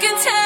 can tell.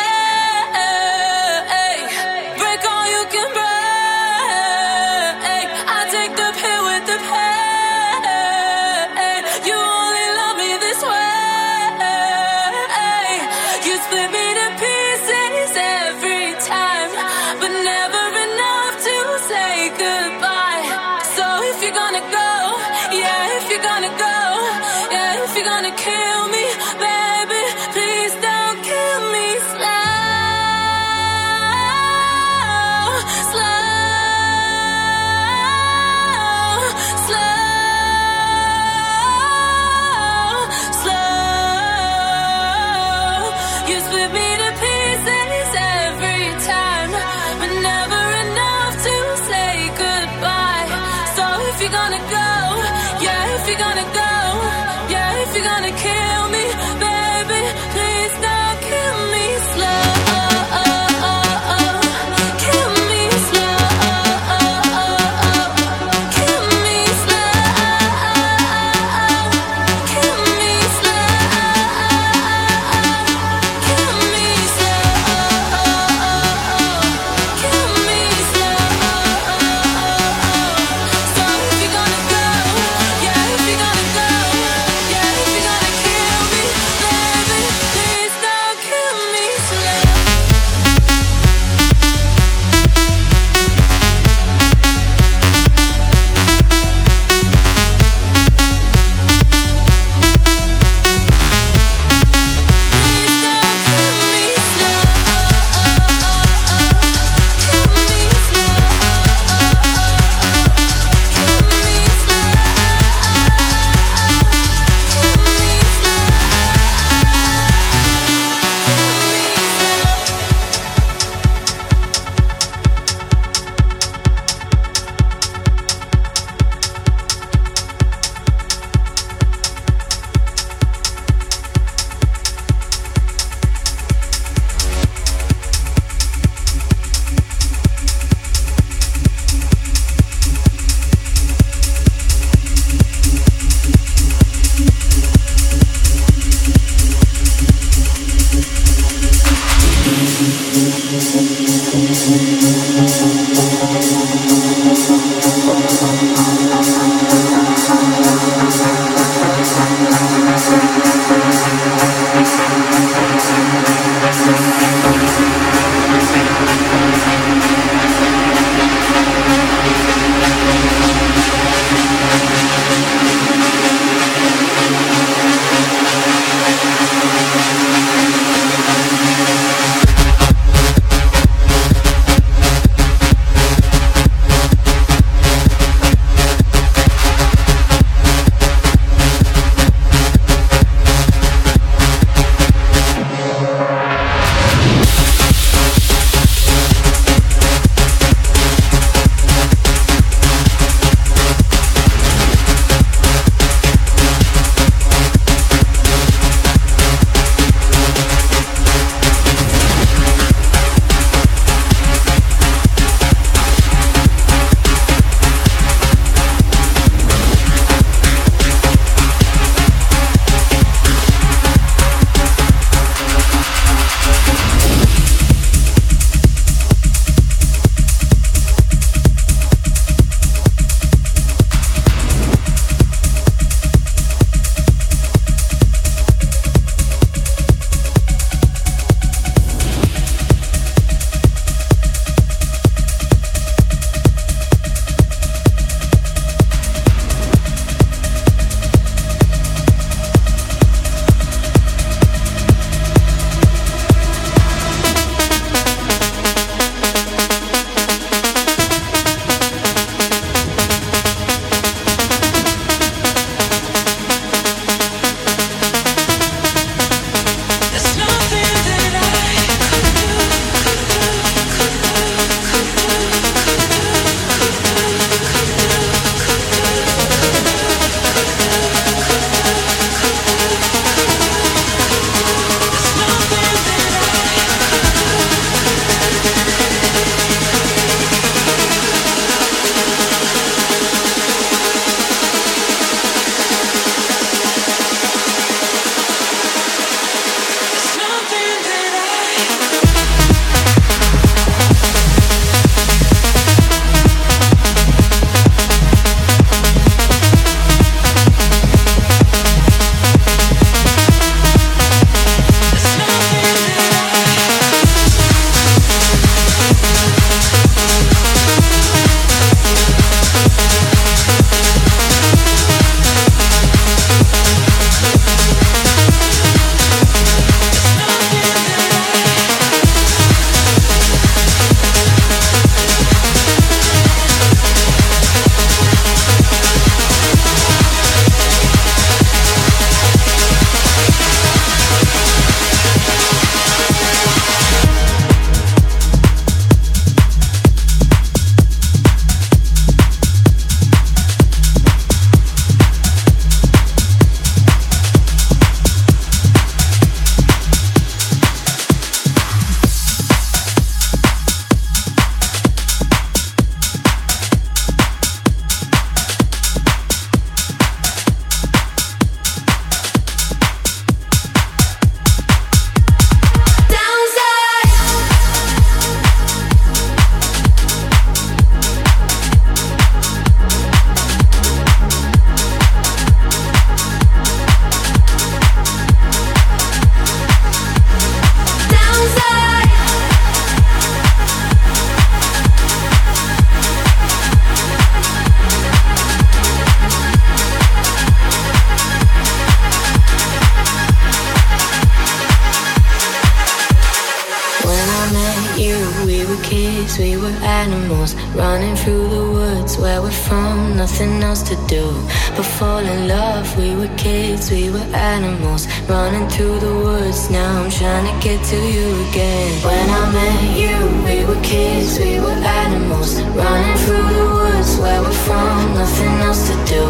Met you, we were kids, we were animals running through the woods where we're from, nothing else to do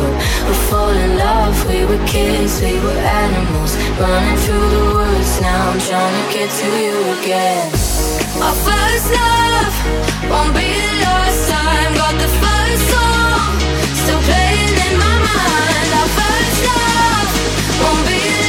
We fall in love. We were kids, we were animals running through the woods. Now I'm trying to get to you again. Our first love won't be the last time. Got the first song still playing in my mind. Our first love won't be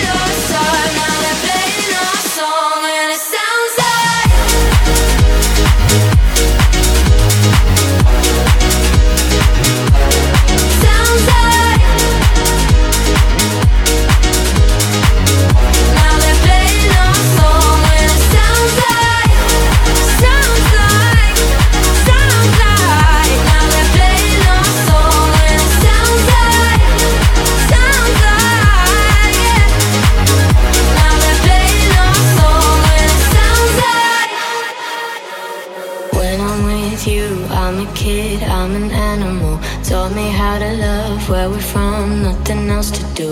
from, nothing else to do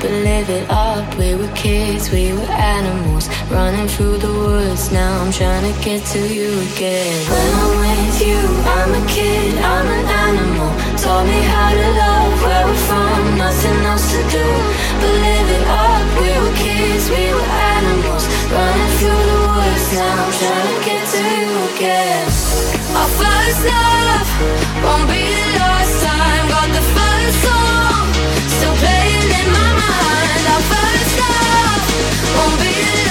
but live it up. We were kids, we were animals, running through the woods. Now I'm trying to get to you again. When I'm with you, I'm a kid, I'm an animal. Taught me how to love where we're from, nothing else to do but live it up. We were kids, we were animals, running through the woods. Now I'm trying to get to you again. Our first love won't be the last time. Got the first song won't be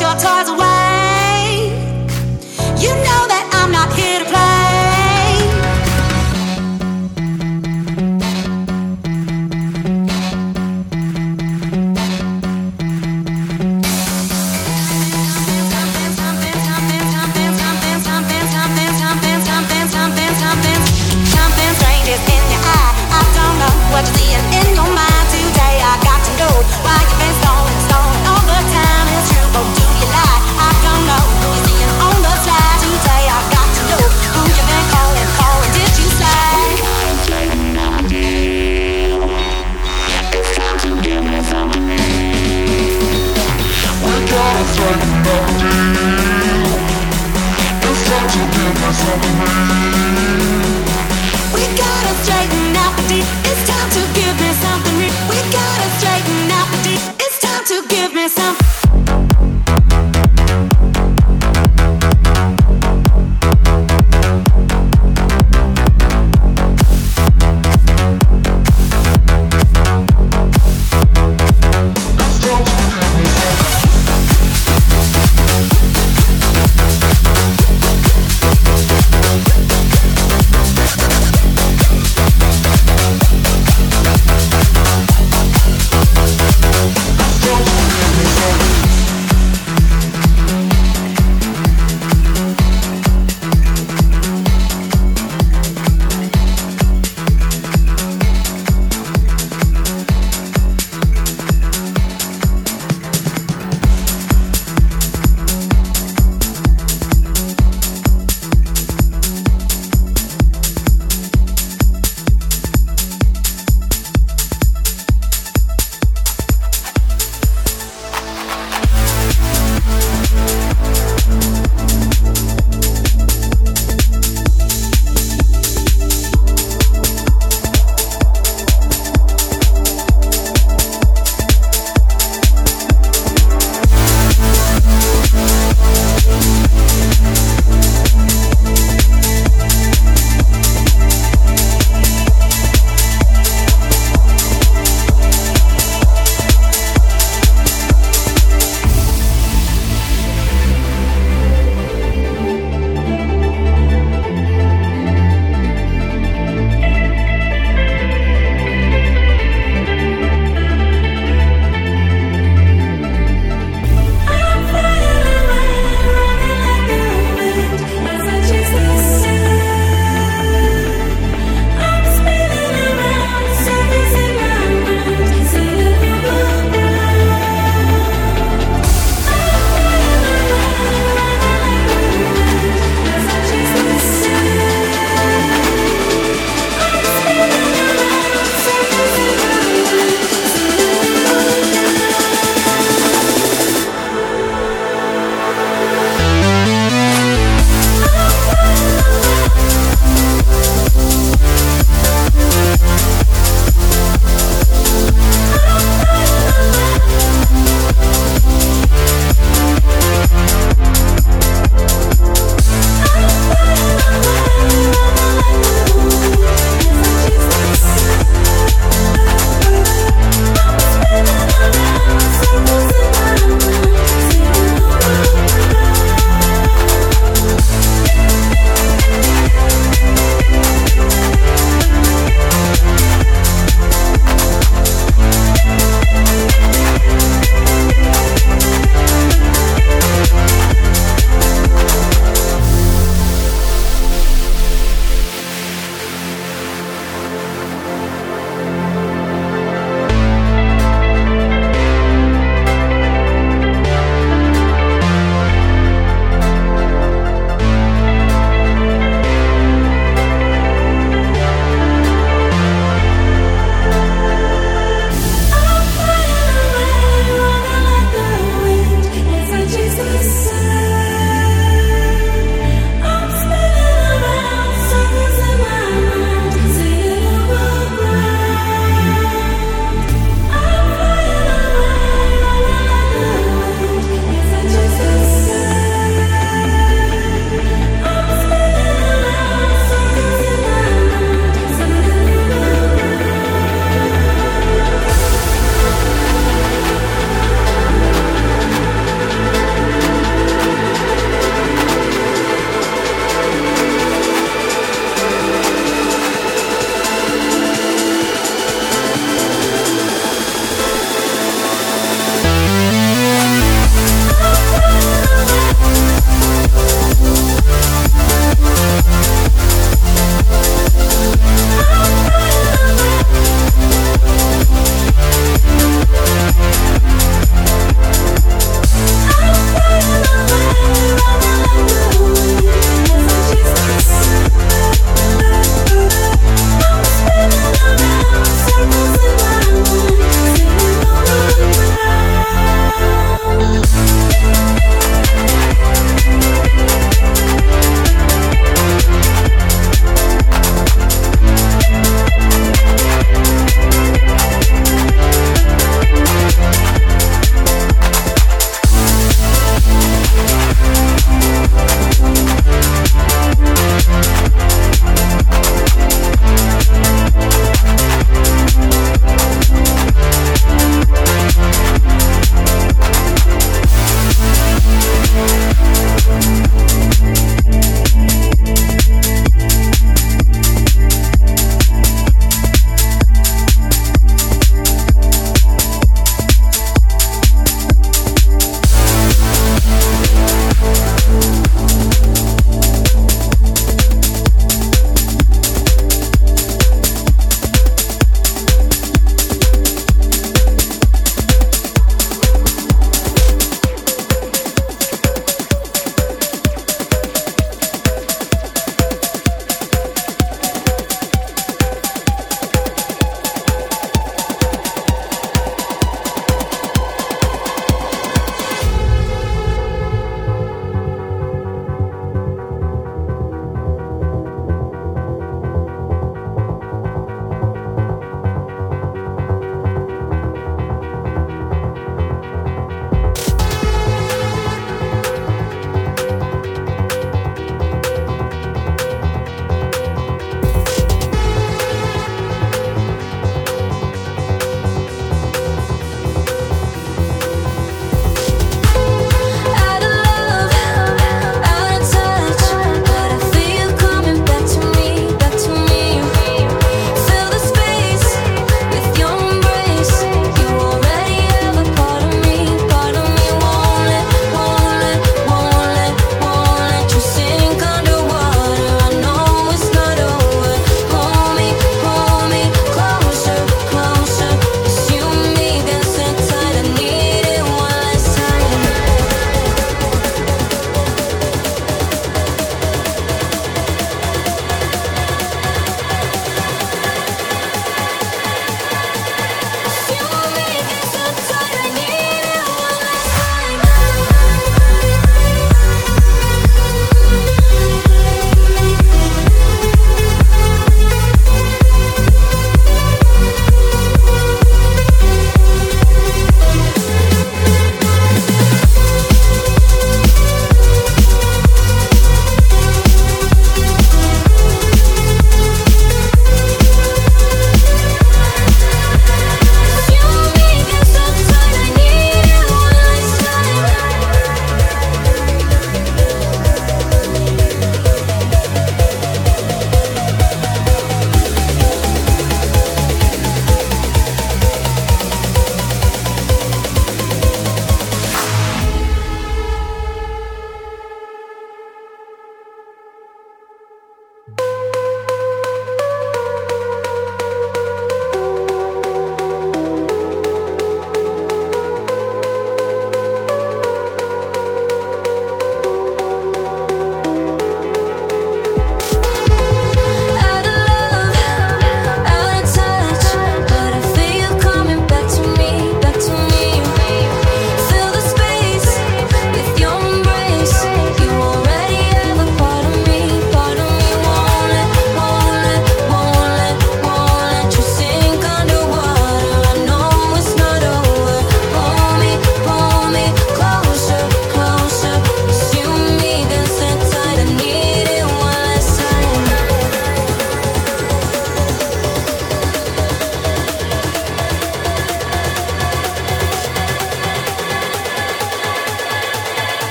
your time.